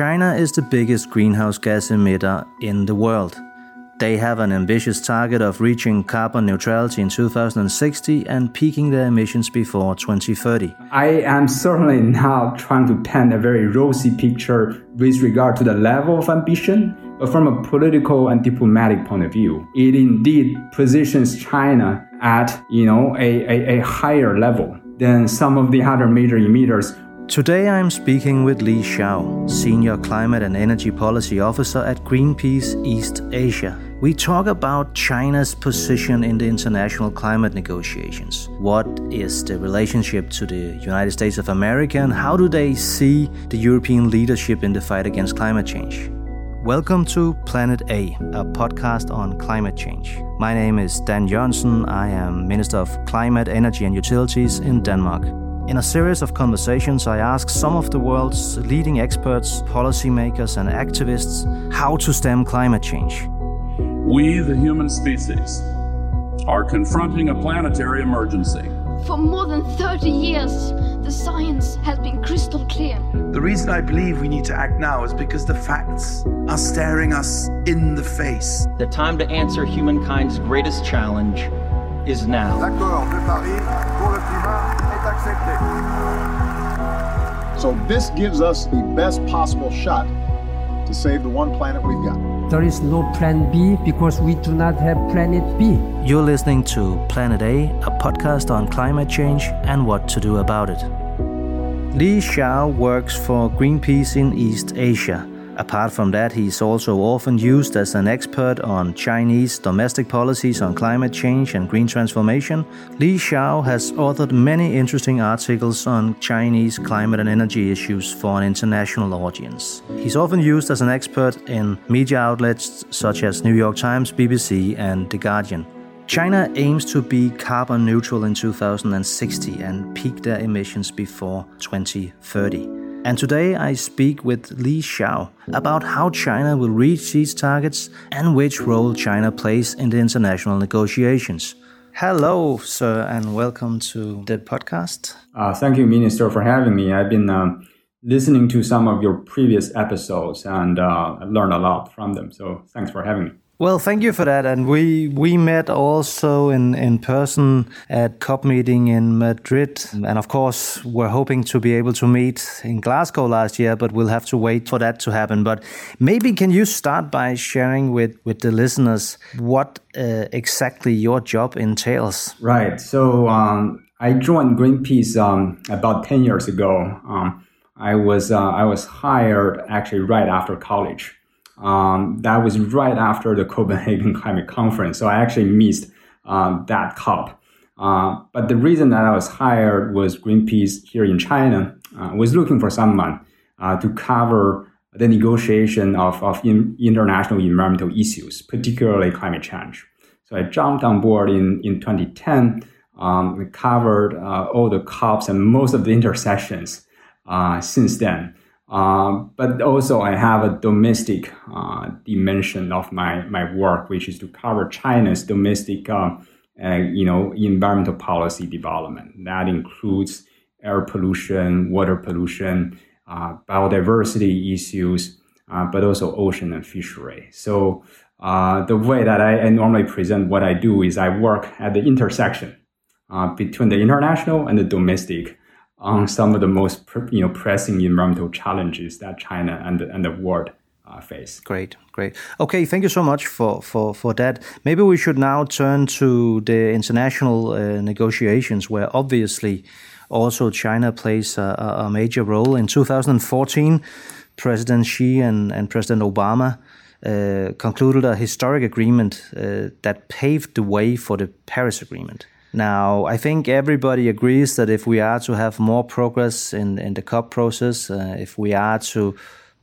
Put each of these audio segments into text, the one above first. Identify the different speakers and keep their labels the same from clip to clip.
Speaker 1: China is the biggest greenhouse gas emitter in the world. They have an ambitious target of reaching carbon neutrality in 2060 and peaking their emissions before 2030.
Speaker 2: I am certainly not trying to paint a very rosy picture with regard to the level of ambition, but from a political and diplomatic point of view, it indeed positions China at you know a, a, a higher level than some of the other major emitters
Speaker 1: Today I'm speaking with Li Shuo, Senior Climate and Energy Policy Officer at Greenpeace East Asia. We talk about China's position in the international climate negotiations. What is the relationship to the United States of America and how do they see the European leadership in the fight against climate change? Welcome to Planet A, a podcast on climate change. My name is Dan Jørgensen. I am Minister of Climate, Energy and Utilities in Denmark. In a series of conversations, I ask some of the world's leading experts, policymakers, and activists how to stem climate change.
Speaker 3: We, the human species, are confronting a planetary emergency.
Speaker 4: For more than 30 years, the science has been crystal clear.
Speaker 5: The reason I believe we need to act now is because the facts are staring us in the face.
Speaker 6: The time to answer humankind's greatest challenge is now.
Speaker 7: So this gives us the best possible shot to save the one planet we've got.
Speaker 8: There is no plan B because we do not have planet B.
Speaker 1: You're listening to Planet A, a podcast on climate change and what to do about it. Li Shuo works for Greenpeace in East Asia Apart from that, he is also often used as an expert on Chinese domestic policies on climate change and green transformation. Li Shuo has authored many interesting articles on Chinese climate and energy issues for an international audience. He's often used as an expert in media outlets such as New York Times, BBC, and The Guardian. China aims to be carbon neutral in 2060 and peak their emissions before 2030. And today I speak with Li Shuo about how China will reach these targets and which role China plays in the international negotiations. Hello, sir, and welcome to the podcast.
Speaker 2: Uh, thank you, Minister, for having me. I've been um, listening to some of your previous episodes and uh, learned a lot from them. So thanks for having me.
Speaker 1: Well, thank you for that. And we we met also in, in person at COP meeting in Madrid. And of course, we're hoping to be able to meet in Glasgow last year, but we'll have to wait for that to happen. But maybe can you start by sharing with, with the listeners what uh, exactly your job entails?
Speaker 2: Right. So um, I joined Greenpeace um, about 10 years ago. Um, I was uh, I was hired actually right after college. Um, that was right after the Copenhagen Climate Conference, so I actually missed um, that COP. Uh, but the reason that I was hired was Greenpeace here in China uh, was looking for someone uh, to cover the negotiation of, of in, international environmental issues, particularly climate change. So I jumped on board in, in 2010, um, covered uh, all the COPs and most of the intersections uh, since then. Um, but also I have a domestic uh, dimension of my, my work, which is to cover China's domestic, uh, uh, you know, environmental policy development. That includes air pollution, water pollution, uh, biodiversity issues, uh, but also ocean and fishery. So the way that I, I, normally present what I do is I work at the intersection between the international and the domestic on some of the most you know pressing environmental challenges that China and the, and the world uh, face.
Speaker 1: Great, great. Okay, thank you so much for for for that. Maybe we should now turn to the international uh, negotiations, where obviously also China plays a, a, major role. In 2014, President Xi and, and President Obama. Uh, concluded a historic agreement uh, that paved the way for the Paris Agreement. Now, I think everybody agrees that if we are to have more progress in, in the COP process, uh, if we are to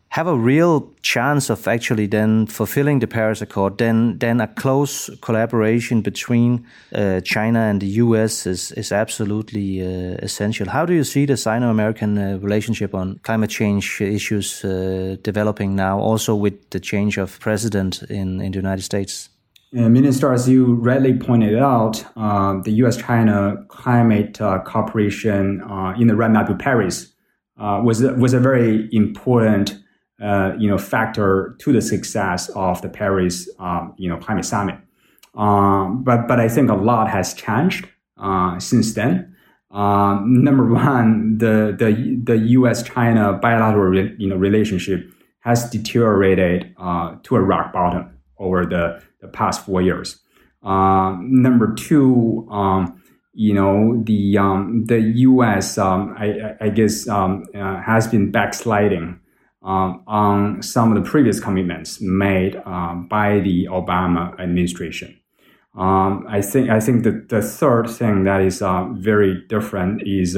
Speaker 1: have a real chance of actually then fulfilling the Paris Accord, then then a close collaboration between uh, China and the U.S. is is absolutely uh, essential. How do you see the Sino-American uh, relationship on climate change issues uh, developing now, also with the change of president in in the United States?
Speaker 2: Uh, Minister, as you rightly pointed out, uh, the U.S.-China climate uh, cooperation uh, in the roadmap to Paris uh, was was a very important uh, you know, factor to the success of the Paris, um, you know, climate summit. Um, but but I think a lot has changed uh, since then. Um, number one, the the the U.S. China bilateral re, you know relationship has deteriorated to a rock bottom over the, the past four years. Um, number two, um, you know the um, the U.S. Um, I, I, guess um, uh, has been backsliding um, on some of the previous commitments made by the Obama administration. I think I think the, the third thing that is uh, very different is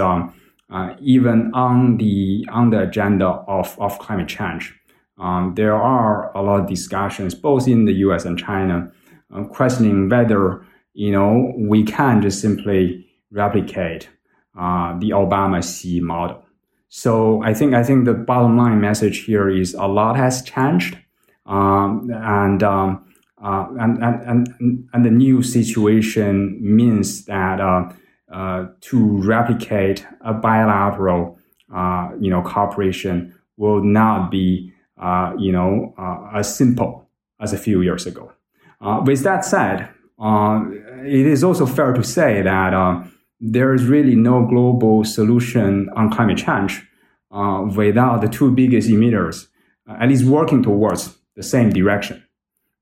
Speaker 2: uh, even on the on the agenda of, of climate change. Um, there are a lot of discussions both in the U.S. and China uh, questioning whether you know we can just simply replicate uh, the Obama Xi model. So I think I think the bottom line message here is a lot has changed, um, and um, uh, and, and, and, and the new situation means that uh, uh, to replicate a bilateral uh, you know, cooperation will not be you know, uh, as simple as a few years ago. with that said, it is also fair to say that there is really no global solution on climate change without the two biggest emitters at least working towards the same direction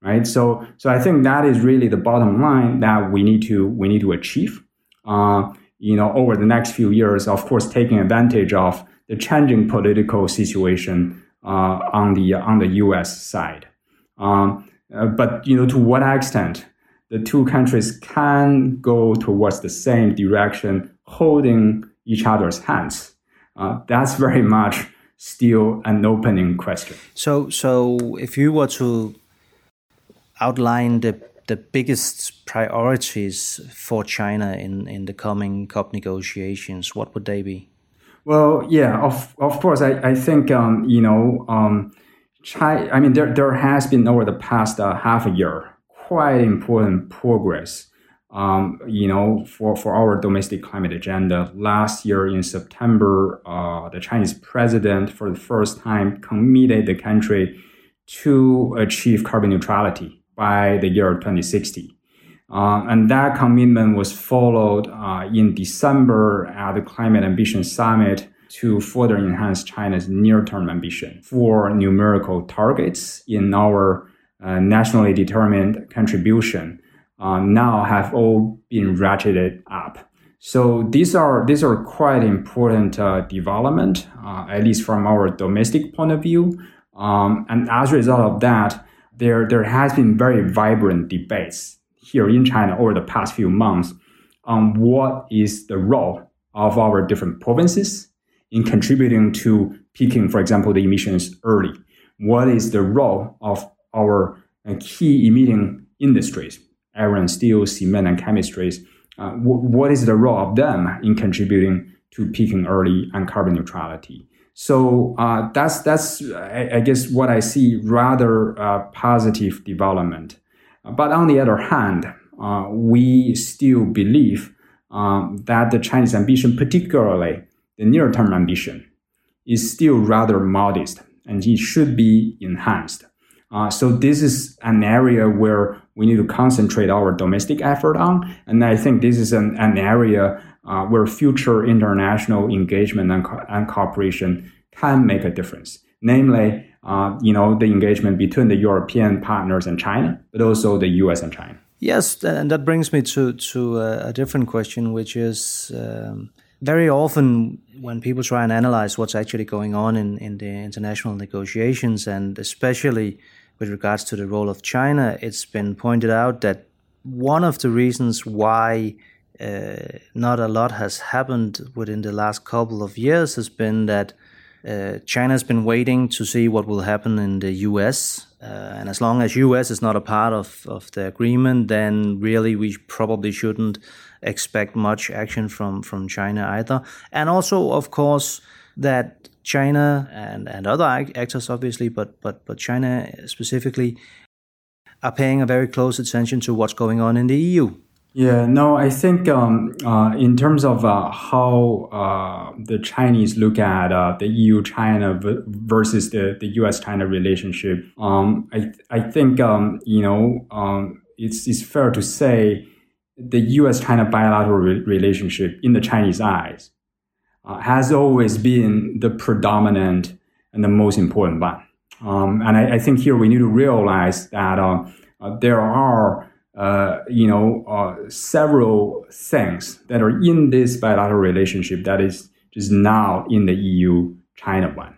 Speaker 2: right? So, so I think that is really the bottom line that we need to we need to achieve. Uh, you know, over the next few years, of course, taking advantage of the changing political situation uh, on the on the U.S. side. Um, uh, but you know, to what extent the two countries can go towards the same direction, holding each other's hands, uh, that's very much still an opening question.
Speaker 1: So, so if you were to outline the the biggest priorities for China in, in the coming COP negotiations, what would they be?
Speaker 2: Well, yeah, of, of course, I, I think, um, you know, um, China, I mean, there, there has been over the past uh, half a year quite important progress, um, you know, for, for our domestic climate agenda. Last year in September, uh, the Chinese president, for the first time, committed the country to achieve carbon neutrality by the year 2060. Uh, and that commitment was followed uh, in December at the Climate Ambition Summit to further enhance China's near-term ambition for numerical targets in our uh, nationally determined contribution uh, now have all been ratcheted up. So these are these are quite important uh, development, uh, at least from our domestic point of view. Um, and as a result of that, there, there has been very vibrant debates here in China over the past few months on what is the role of our different provinces in contributing to peaking, for example, the emissions early. What is the role of our uh, key emitting industries, iron, steel, cement, and chemistries? Uh, w- what is the role of them in contributing to peaking early and carbon neutrality? So uh, that's that's I, I, guess what I see rather uh, positive development. But on the other hand, uh, we still believe um, that the Chinese ambition, particularly the near-term ambition, is still rather modest and it should be enhanced. Uh, so this is an area where we need to concentrate our domestic effort on, and I think this is an, an area uh, where future international engagement and, co- and cooperation can make a difference. Namely, uh, you know, the engagement between the European partners and China, but also the U.S. and China.
Speaker 1: Yes, and that brings me to to a, different question, which is um, very often when people try and analyze what's actually going on in, in the international negotiations, and especially with regards to the role of China, it's been pointed out that one of the reasons why uh, not a lot has happened within the last couple of years has been that uh, China's been waiting to see what will happen in the U.S. Uh, and as long as U.S. is not a part of, of the agreement, then really we probably shouldn't expect much action from, from China either. And also, of course, that China and, and other actors, obviously, but, but, but China specifically, are paying a very close attention to what's going on in the EU.
Speaker 2: Yeah, no, I think um, uh, in terms of uh, how uh, the Chinese look at uh, the EU China versus the, the US China relationship, um, I, I think, um, you know, um, it's, it's fair to say the US China bilateral re- relationship in the Chinese eyes uh, has always been the predominant and the most important one. Um, and I, I, think here we need to realize that uh, there are uh, you know, uh, several things that are in this bilateral relationship that is just now in the EU China one.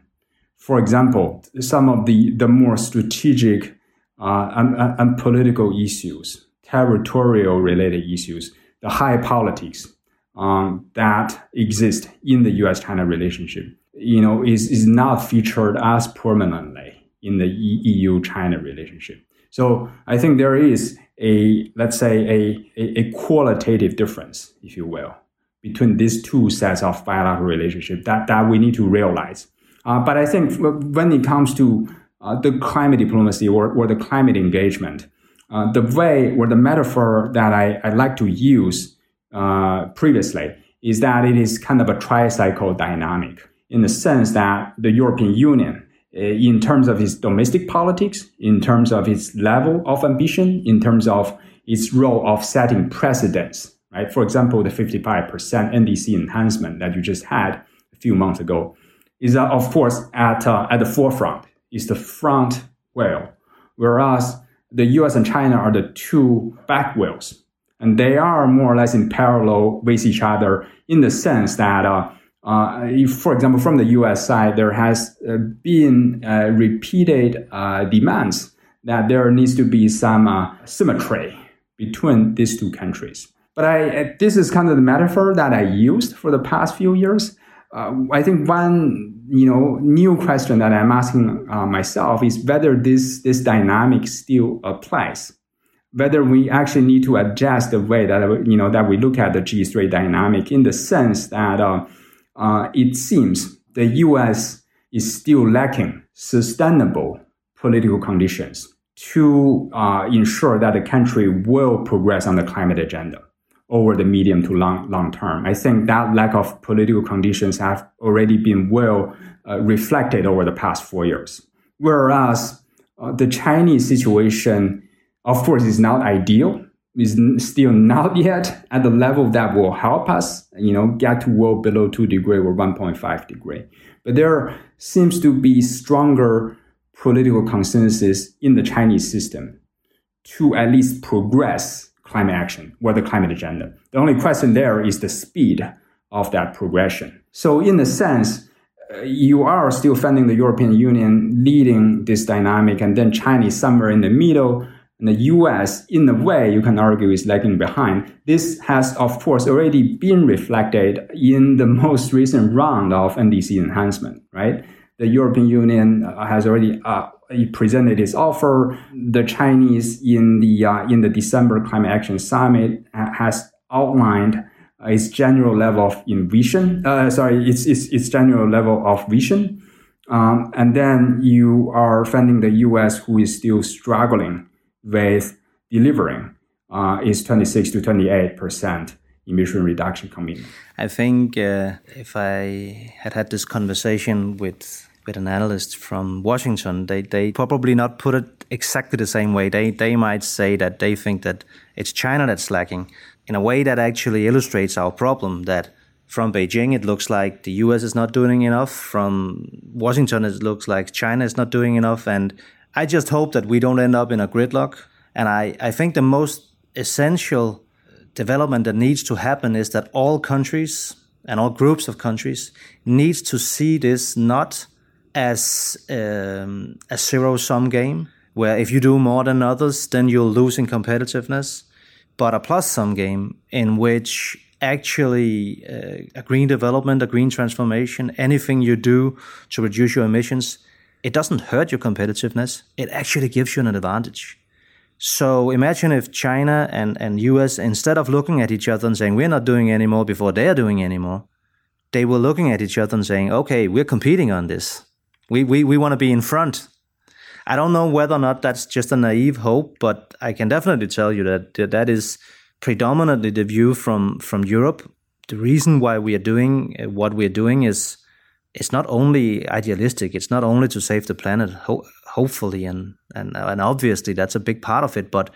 Speaker 2: For example, some of the, the more strategic uh, and, and, political issues, territorial related issues, the high politics um, that exist in the US China relationship, you know, is, is not featured as permanently in the EU China relationship. So I think there is a let's say a, a, a, qualitative difference, if you will, between these two sets of bilateral relationship that, that we need to realize. Uh, but I think when it comes to uh, the climate diplomacy or, or the climate engagement, uh, the way or the metaphor that I, I like to use uh, previously is that it is kind of a tricycle dynamic in the sense that the European Union in terms of its domestic politics, in terms of its level of ambition, in terms of its role of setting precedents, right? For example, the 55% NDC enhancement that you just had a few months ago is, uh, of course, at, uh, at the forefront, is the front wheel, whereas the US and China are the two back wheels. And they are more or less in parallel with each other in the sense that uh, uh, if, for example, from the U.S. side, there has uh, been uh, repeated uh, demands that there needs to be some uh, symmetry between these two countries. But I, this is kind of the metaphor that I used for the past few years. I think one, you know, new question that I'm asking myself is whether this this dynamic still applies whether we actually need to adjust the way that you know that we look at the G3 dynamic in the sense that uh, uh, it seems the U.S. is still lacking sustainable political conditions to uh, ensure that the country will progress on the climate agenda over the medium to long, long term. I think that lack of political conditions have already been well uh, reflected over the past four years. Whereas uh, the Chinese situation, of course, is not ideal is still not yet at the level that will help us, you know, get to well below two degree or 1.5 degree. But there seems to be stronger political consensus in the Chinese system to at least progress climate action or the climate agenda. The only question there is the speed of that progression. So in a sense, uh, you are still finding the European Union leading this dynamic and then China somewhere in the middle and the US, in a way, you can argue is lagging behind. This has, of course, already been reflected in the most recent round of NDC enhancement, right? The European Union uh, has already uh, presented its offer. The Chinese in the uh, in the December Climate Action Summit has outlined its general level of vision. Uh, sorry, its, its its general level of vision. Um, and then you are finding the U.S. who is still struggling with delivering uh, is 26 to 28 percent emission reduction commitment.
Speaker 1: I think uh, if I had had this conversation with with an analyst from Washington, they they probably not put it exactly the same way. They they might say that they think that it's China that's lacking in a way that actually illustrates our problem that from Beijing, it looks like the US is not doing enough. From Washington, it looks like China is not doing enough. And I just hope that we don't end up in a gridlock. And I, I think the most essential development that needs to happen is that all countries and all groups of countries needs to see this not as um, a zero sum game where if you do more than others, then you'll lose in competitiveness, but a plus sum game in which actually uh, a green development, a green transformation, anything you do to reduce your emissions it doesn't hurt your competitiveness. It actually gives you an advantage. So imagine if China and, and US, instead of looking at each other and saying, we're not doing anymore before they're doing anymore, they were looking at each other and saying, okay, we're competing on this. We, we, we want to be in front. I don't know whether or not that's just a naive hope, but I can definitely tell you that that is predominantly the view from from Europe. The reason why we are doing what we are doing is it's not only idealistic. It's not only to save the planet, ho- hopefully, and, and and obviously that's a big part of it. But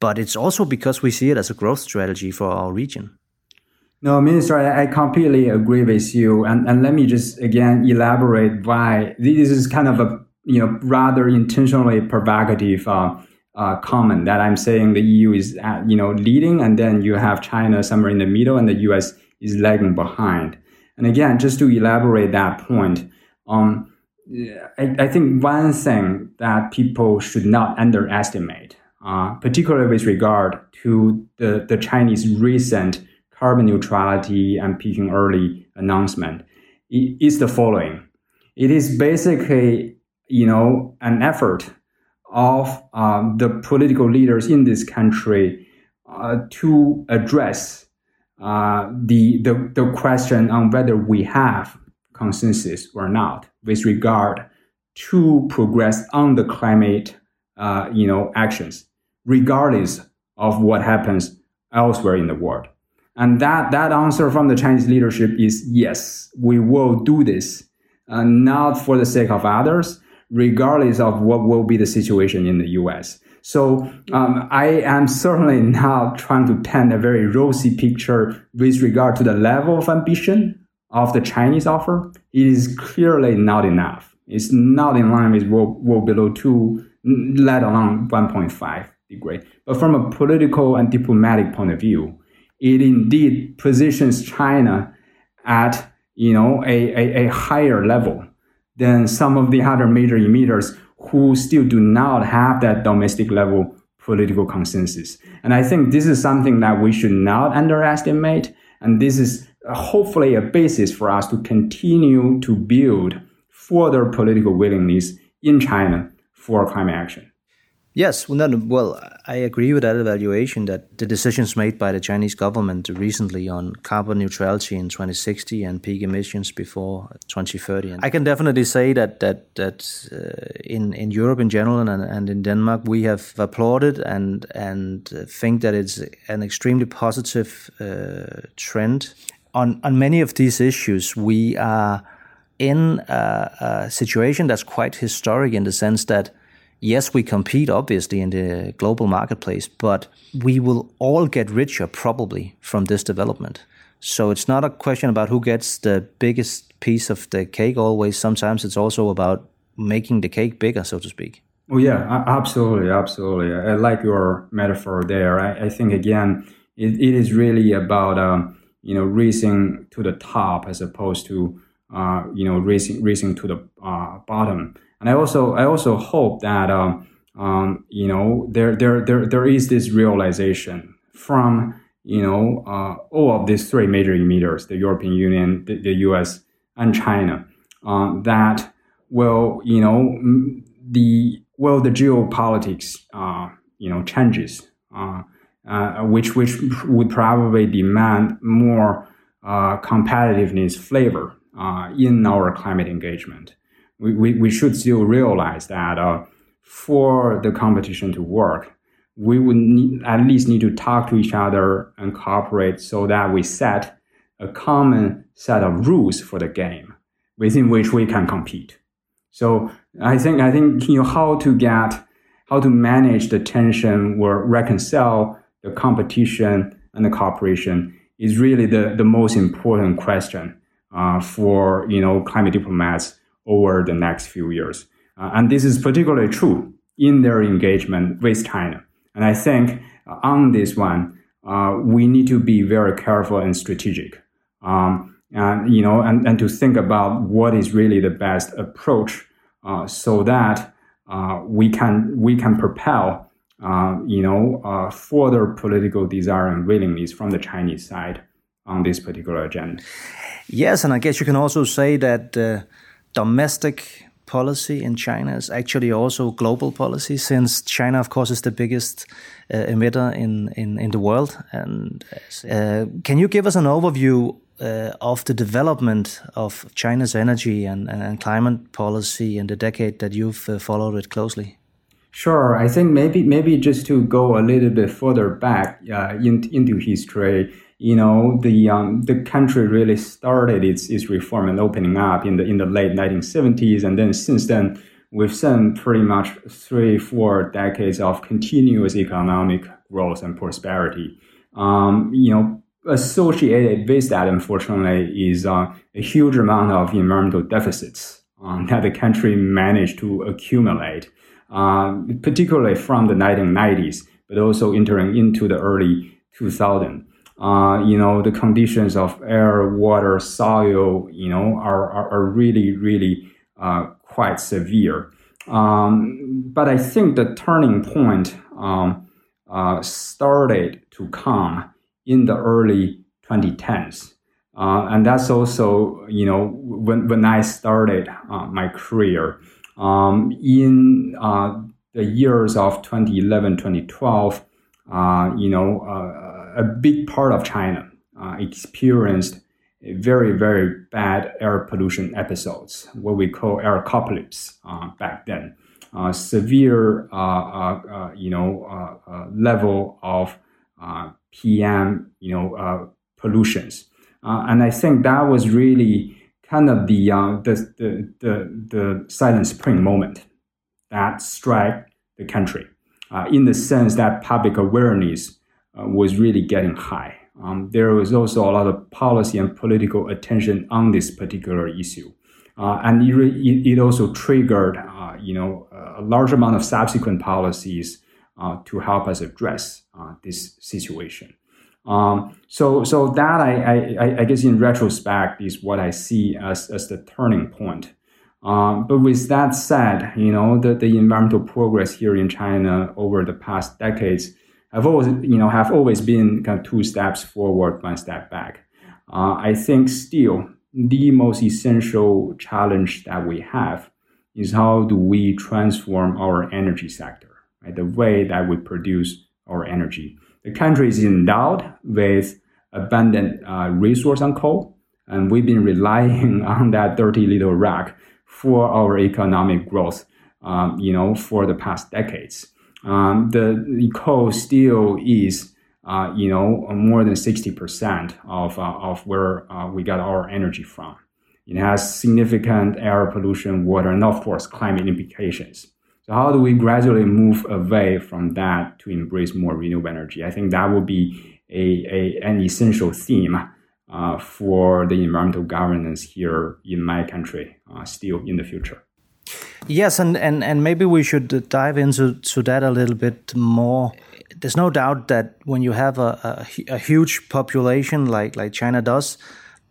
Speaker 1: but it's also because we see it as a growth strategy for our region.
Speaker 2: No, Minister, I, completely agree with you. And, and let me just again elaborate why this is kind of a you know rather intentionally provocative uh, uh, comment that I'm saying the EU is uh, you know leading, and then you have China somewhere in the middle, and the US is lagging behind. And again, just to elaborate that point, um, I, I think one thing that people should not underestimate, uh, particularly with regard to the, the Chinese recent carbon neutrality and peaking early announcement, is the following. It is basically, you know, an effort of um, the political leaders in this country uh, to address uh, the, the, the question on whether we have consensus or not with regard to progress on the climate uh, you know actions regardless of what happens elsewhere in the world. And that that answer from the chinese leadership is yes we will do this uh, not for the sake of others regardless of what will be the situation in the us so um, I am certainly not trying to paint a very rosy picture with regard to the level of ambition of the Chinese offer. It is clearly not enough. It's not in line with well, well below two, let alone 1.5 degree. But from a political and diplomatic point of view, it indeed positions China at you know a, a, a higher level than some of the other major emitters who still do not have that domestic level political consensus. And I think this is something that we should not underestimate. And this is uh, hopefully a basis for us to continue to build further political willingness in China for climate action.
Speaker 1: Yes, well, I agree with that evaluation that the decisions made by the Chinese government recently on carbon neutrality in 2060 and peak emissions before 2030. I can definitely say that that that uh, in in Europe in general and, and in Denmark we have applauded and and think that it's an extremely positive uh, trend on on many of these issues. We are in a, a situation that's quite historic in the sense that yes, we compete obviously in the global marketplace, but we will all get richer probably from this development. So it's not a question about who gets the biggest piece of the cake always. Sometimes it's also about making the cake bigger, so to speak.
Speaker 2: Oh, yeah, absolutely. Absolutely. I like your metaphor there. I, I think, again, it, it is really about, um, you know, racing to the top as opposed to, uh, you know, racing, racing to the uh, bottom. And I also I also hope that um, um, you know there there there there is this realization from you know uh, all of these three major emitters, the European Union, the, the U.S. and China, uh, that will you know the well the geopolitics uh, you know changes. Uh, uh, which which would probably demand more uh, competitiveness flavor in our climate engagement we, we, should still realize that uh, for the competition to work, we would need, at least need to talk to each other and cooperate so that we set a common set of rules for the game within which we can compete. So I think I think you know how to get how to manage the tension or reconcile the competition and the cooperation is really the, the most important question uh, for you know climate diplomats over the next few years. Uh, and this is particularly true in their engagement with China. And I think uh, on this one, uh, we need to be very careful and strategic. Um, and, you know, and, and to think about what is really the best approach uh, so that uh, we can we can propel uh, you know further political desire and willingness from the Chinese side on this particular agenda.
Speaker 1: Yes, and I guess you can also say that domestic policy in China is actually also global policy, since China, of course, is the biggest uh, emitter in, in, in the world. And uh, can you give us an overview uh, of the development of China's energy and, and, climate policy in the decade that you've uh, followed it closely?
Speaker 2: Sure. I think maybe maybe just to go a little bit further back uh, in, into history, you know, the um, the country really started its, its reform and opening up in the in the late 1970s, and then since then we've seen pretty much three four decades of continuous economic growth and prosperity. Um, you know, associated with that, unfortunately, is uh, a huge amount of environmental deficits um, that the country managed to accumulate. Uh, particularly from the 1990s, but also entering into the early 2000s. Uh, you know, the conditions of air, water, soil, you know, are, are, are really, really uh, quite severe. Um, but I think the turning point um, uh, started to come in the early 2010s. Uh, and that's also, you know, when, when I started uh, my career. Um, in the years of 2011, 2012, uh, you know, a big part of China uh, experienced very, very bad air pollution episodes, what we call air apocalypse uh, back then. Uh, severe, you know, level of PM, you know, pollutions. and I think that was really kind of the, uh, the, the, the, the silent spring moment that struck the country uh, in the sense that public awareness uh, was really getting high. Um, there was also a lot of policy and political attention on this particular issue. Uh, and it, it, also triggered, uh, you know, a large amount of subsequent policies uh, to help us address uh, this situation. Um, so, so that I, I, I guess in retrospect is what I see as, as the turning point. Um, but with that said, you know, the, the environmental progress here in China over the past decades have always, you know, have always been kind of two steps forward, one step back. Uh, I think still the most essential challenge that we have is how do we transform our energy sector, right? The way that we produce our energy the country is endowed with abundant uh, resource on coal, and we've been relying on that dirty little rock for our economic growth, um, you know, for the past decades. Um, the, the, coal still is, uh, you know, more than 60% of, uh, of where uh, we got our energy from. It has significant air pollution, water, and of course, climate implications. So how do we gradually move away from that to embrace more renewable energy? I think that will be a, a an essential theme uh, for the environmental governance here in my country uh, still in the future.
Speaker 1: Yes, and, and, and maybe we should dive into to that a little bit more. There's no doubt that when you have a, a, a huge population like, like China does,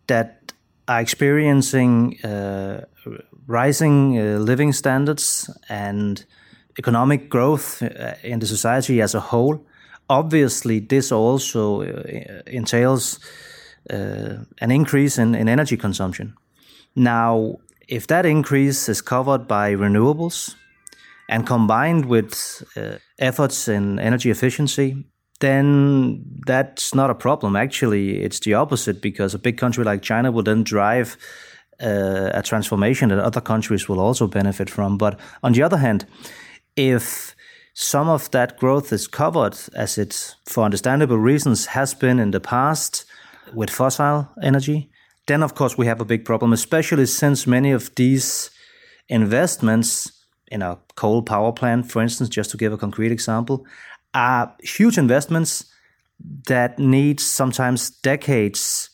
Speaker 1: that are experiencing uh, rising uh, living standards and economic growth uh, in the society as a whole. Obviously, this also uh, entails uh, an increase in, in energy consumption. Now, if that increase is covered by renewables and combined with uh, efforts in energy efficiency, then that's not a problem. Actually, it's the opposite because a big country like China will then drive uh, a transformation that other countries will also benefit from. But on the other hand, if some of that growth is covered, as it, for understandable reasons, has been in the past with fossil energy, then of course we have a big problem, especially since many of these investments in a coal power plant, for instance, just to give a concrete example, are huge investments that need sometimes decades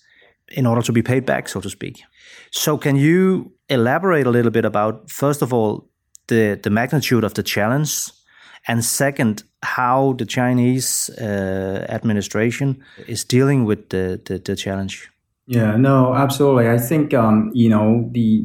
Speaker 1: in order to be paid back, so to speak. So, can you elaborate a little bit about, first of all, the, the magnitude of the challenge, and second, how the Chinese uh, administration is dealing with the, the, the, challenge?
Speaker 2: Yeah, no, absolutely. I think um, you know the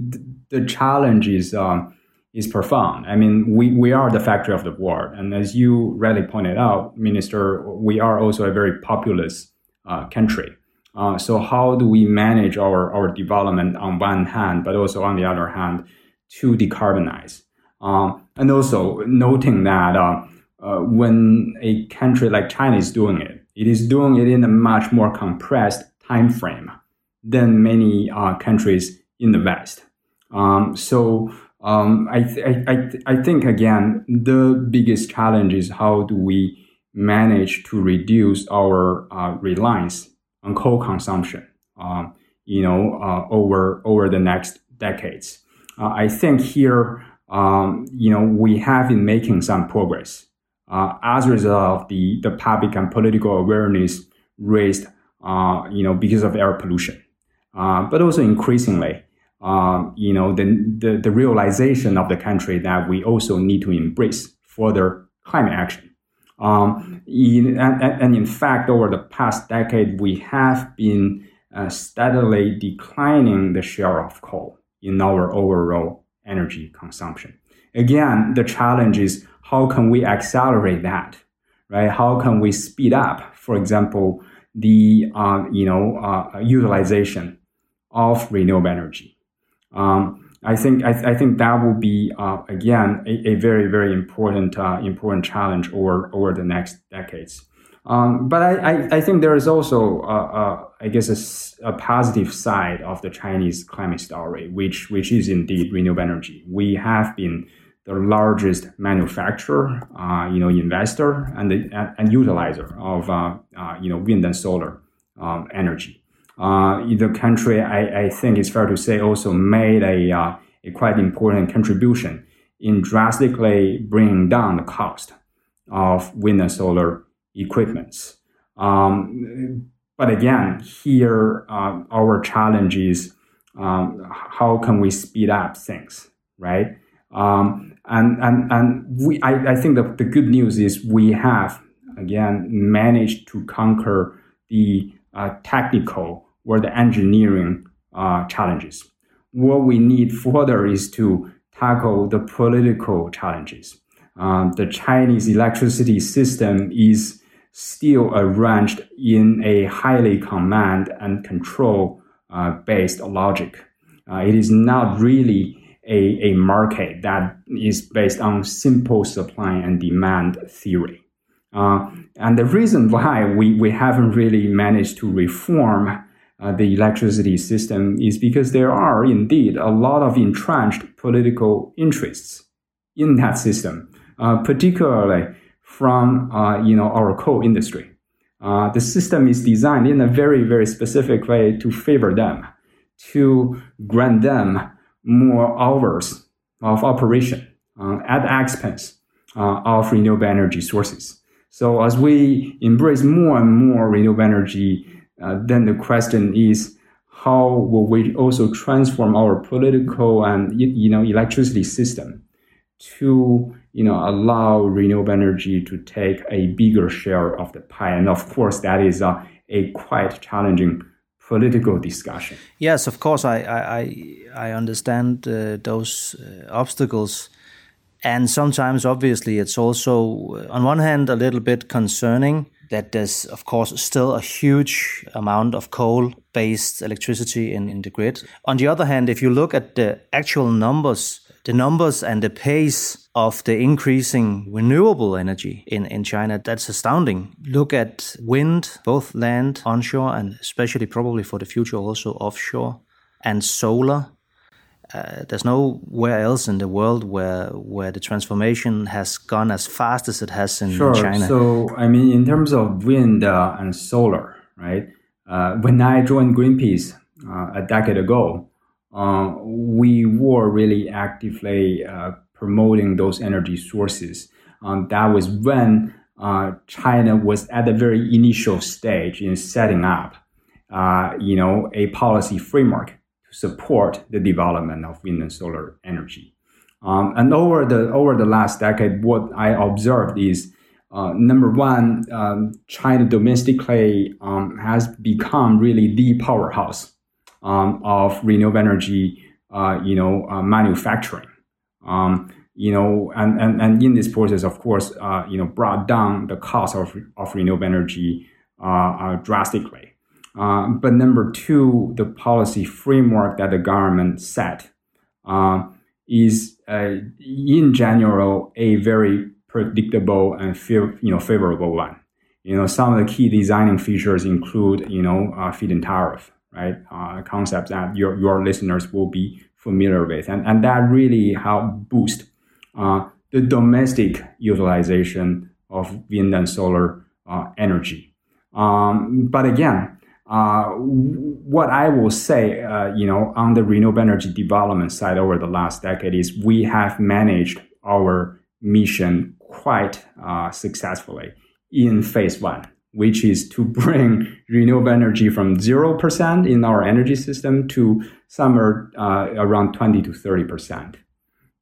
Speaker 2: the challenge is um, is profound. I mean, we, we are the factory of the world, and as you rightly pointed out, Minister, we are also a very populous uh, country. Uh, so how do we manage our, our development on one hand, but also on the other hand, to decarbonize? Um, and also noting that uh, uh, when a country like China is doing it, it is doing it in a much more compressed time frame than many uh, countries in the West. Um, so Um, I, th- I, I, think again, the biggest challenge is how do we manage to reduce our uh, reliance on coal consumption, um, you know, uh, over over the next decades. Uh, I think here, um, you know, we have been making some progress uh, as a result of the the public and political awareness raised, uh, you know, because of air pollution, uh, but also increasingly. Um, you know, the, the, the realization of the country that we also need to embrace further climate action. Um, in, and, and, in fact, over the past decade, we have been uh, steadily declining the share of coal in our overall energy consumption. Again, the challenge is how can we accelerate that, right? How can we speed up, for example, the uh, you know uh, utilization of renewable energy? Um, I think I, I, think that will be uh, again a, a, very very important uh, important challenge over over the next decades. Um, but I, I, I, think there is also uh, uh I guess a, a, positive side of the Chinese climate story, which which is indeed renewable energy. We have been the largest manufacturer, uh, you know, investor and the, and utilizer of uh, you know wind and solar um, energy uh, the country, I, I think it's fair to say, also made a, uh, a quite important contribution in drastically bringing down the cost of wind and solar equipments. Um, but again, here uh, our challenge is um, how can we speed up things, right? Um, and and and we, I, I think the, the good news is we have again managed to conquer the technical or the engineering uh, challenges. What we need further is to tackle the political challenges. Um, the Chinese electricity system is still arranged in a highly command and control uh, based logic. Uh, it is not really a, a market that is based on simple supply and demand theory. Uh, and the reason why we, we haven't really managed to reform uh, the electricity system is because there are indeed a lot of entrenched political interests in that system, uh, particularly from uh, you know our coal industry. Uh, the system is designed in a very very specific way to favor them, to grant them more hours of operation uh, at the expense of renewable energy sources. So as we embrace more and more renewable energy, uh, then the question is, how will we also transform our political and you know electricity system to you know allow renewable energy to take a bigger share of the pie? And of course, that is a, a quite challenging political discussion.
Speaker 1: Yes, of course, I I I understand uh, those uh, obstacles. And sometimes, obviously, it's also, uh, on one hand, a little bit concerning that there's, of course, still a huge amount of coal based electricity in, in the grid. On the other hand, if you look at the actual numbers, the numbers and the pace of the increasing renewable energy in, in China, that's astounding. Look at wind, both land, onshore, and especially probably for the future also offshore, and solar uh, there's nowhere else in the world where where the transformation has gone as fast as it has in
Speaker 2: sure.
Speaker 1: China.
Speaker 2: So, I mean, in terms of wind uh, and solar, right? Uh, when I joined Greenpeace uh, a decade ago, uh, we were really actively uh, promoting those energy sources. Um, that was when China was at the very initial stage in setting up, you know, a policy framework support the development of wind and solar energy. Um, and over the over the last decade, what I observed is uh, number one, um, China domestically um, has become really the powerhouse um, of renewable energy, uh, you know, uh, manufacturing. Um, you know, and, and, and in this process, of course, uh, you know, brought down the cost of, of renewable energy uh, uh, drastically. Uh, but number two, the policy framework that the government set uh, is, uh, in general, a very predictable and you know favorable one. You know, some of the key designing features include, you know, feed-in tariff, right? Uh, concepts that your your listeners will be familiar with, and and that really helped boost uh, the domestic utilization of wind and solar uh, energy. Um, but again, uh, what I will say, uh, you know, on the renewable energy development side over the last decade is we have managed our mission quite uh, successfully in phase one, which is to bring renewable energy from 0% in our energy system to somewhere uh, around 20 to 30%.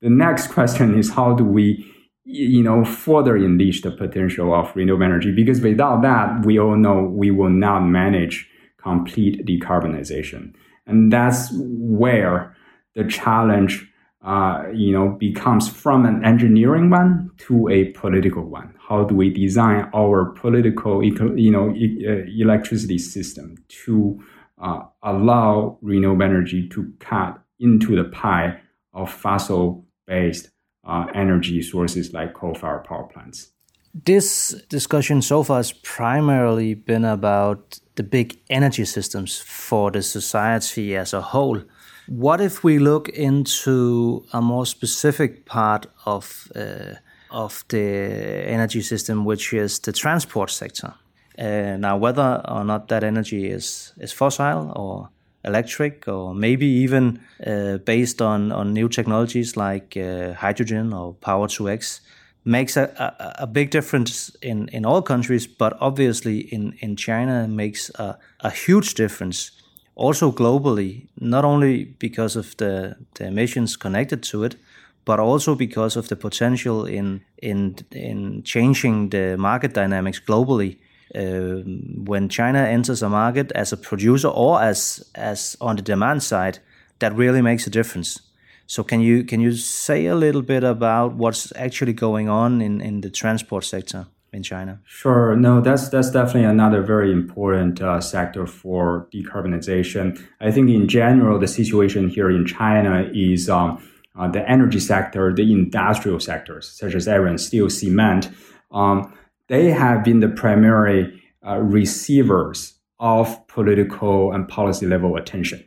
Speaker 2: The next question is how do we you know, further unleash the potential of renewable energy because without that, we all know we will not manage complete decarbonization. And that's where the challenge, uh, you know, becomes from an engineering one to a political one. How do we design our political, you know, uh, electricity system to uh, allow renewable energy to cut into the pie of fossil-based uh, energy sources like coal-fired power plants?
Speaker 1: This discussion so far has primarily been about the big energy systems for the society as a whole. What if we look into a more specific part of uh, of the energy system, which is the transport sector? Uh, now, whether or not that energy is is fossil or electric, or maybe even uh, based on on new technologies like uh, hydrogen or power to X makes a, a, a, big difference in, in all countries, but obviously in, in China makes a, a huge difference also globally, not only because of the, the emissions connected to it, but also because of the potential in in in changing the market dynamics globally. Uh, when China enters a market as a producer or as as on the demand side, that really makes a difference. So can you can you say a little bit about what's actually going on in, in the transport sector in China?
Speaker 2: Sure. No, that's that's definitely another very important uh, sector for decarbonization. I think in general, the situation here in China is um, uh, the energy sector, the industrial sectors such as iron, steel, cement. Um, they have been the primary uh, receivers of political and policy level attention.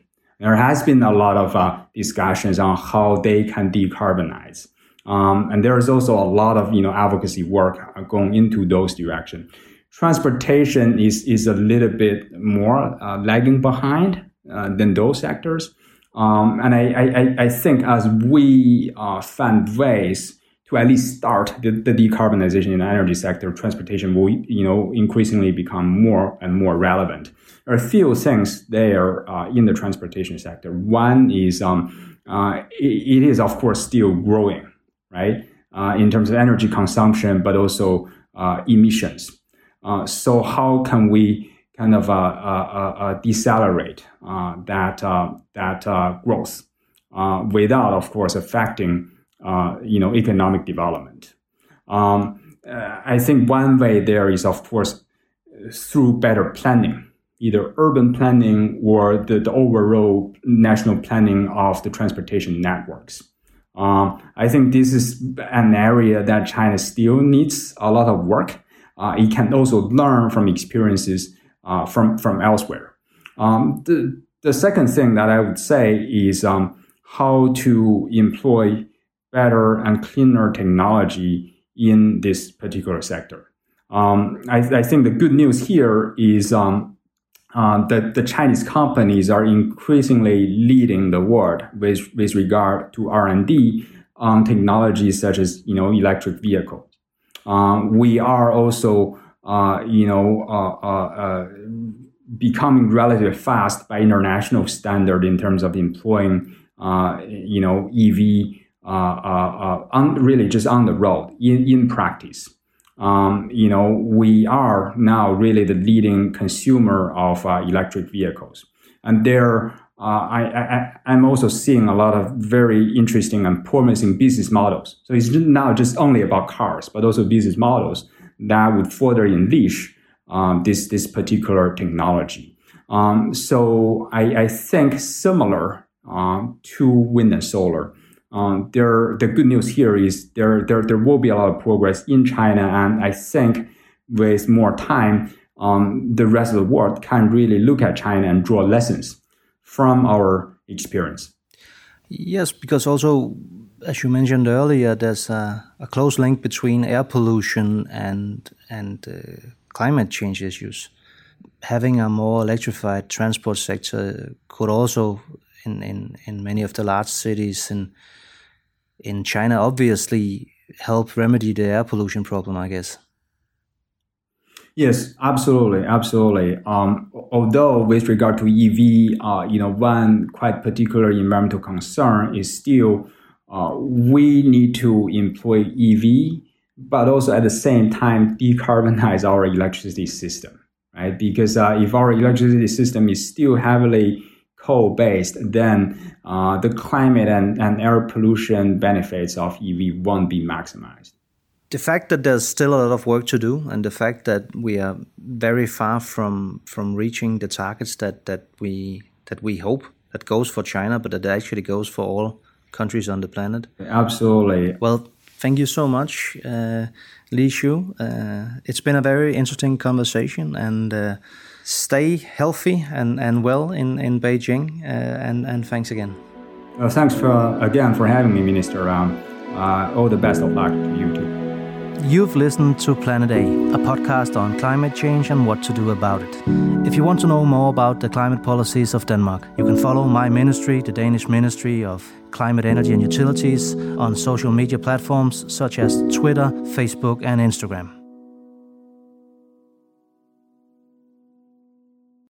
Speaker 2: There has been a lot of uh, discussions on how they can decarbonize. Um, and there is also a lot of you know advocacy work uh, going into those directions. Transportation is is a little bit more uh, lagging behind uh, than those sectors, um, and I, I, I think as we uh, find ways to at least start the, the decarbonization in the energy sector, transportation will you know increasingly become more and more relevant. There are a few things there uh, in the transportation sector. One is um, uh, it, it is of course still growing, right, uh, in terms of energy consumption, but also uh, emissions. Uh, so how can we kind of uh, decelerate that that growth without, of course, affecting you know economic development? Um, I think one way there is, of course, through better planning either urban planning or the, the overall national planning of the transportation networks. Um, I think this is an area that China still needs a lot of work. Uh, it can also learn from experiences uh, from from elsewhere. Um, the the second thing that I would say is um, how to employ better and cleaner technology in this particular sector. Um, I, I, think the good news here is um, uh, the, the Chinese companies are increasingly leading the world with, with regard to R&D on technologies such as, you know, electric vehicles. Um, we are also, uh, you know, uh, uh, uh becoming relatively fast by international standard in terms of employing, you know, EV, on, really just on the road in, in practice um, you know, we are now really the leading consumer of uh, electric vehicles. And there, uh, I, I, am also seeing a lot of very interesting and promising business models. So it's not just only about cars, but also business models that would further unleash um, this, this particular technology. Um, so I, I think similar uh, to wind and solar, um, there, the good news here is there, there, there will be a lot of progress in China, and I think with more time, um, the rest of the world can really look at China and draw lessons from our experience.
Speaker 1: Yes, because also, as you mentioned earlier, there's a, a close link between air pollution and and uh, climate change issues. Having a more electrified transport sector could also, in, in, in many of the large cities in in China, obviously help remedy the air pollution problem. I guess.
Speaker 2: Yes, absolutely, absolutely. Um, although with regard to EV, uh, you know, one quite particular environmental concern is still uh, we need to employ EV, but also at the same time decarbonize our electricity system, right? Because uh, if our electricity system is still heavily coal-based, then uh, the climate and, and air pollution benefits of EV won't be maximized.
Speaker 1: The fact that there's still a lot of work to do and the fact that we are very far from from reaching the targets that that we that we hope that goes for China but that actually goes for all countries on the planet.
Speaker 2: Absolutely.
Speaker 1: Well thank you so much uh, Li Shuo. Uh, it's been a very interesting conversation and uh, stay healthy and, and well in, in Beijing uh, and, and thanks again
Speaker 2: well, thanks for again for having me Minister um, all the best of luck to you too
Speaker 1: You've listened to Planet A, a podcast on climate change and what to do about it. If you want to know more about the climate policies of Denmark, you can follow my ministry, the Danish Ministry of Climate, Energy and Utilities, on social media platforms such as Twitter, Facebook, and Instagram.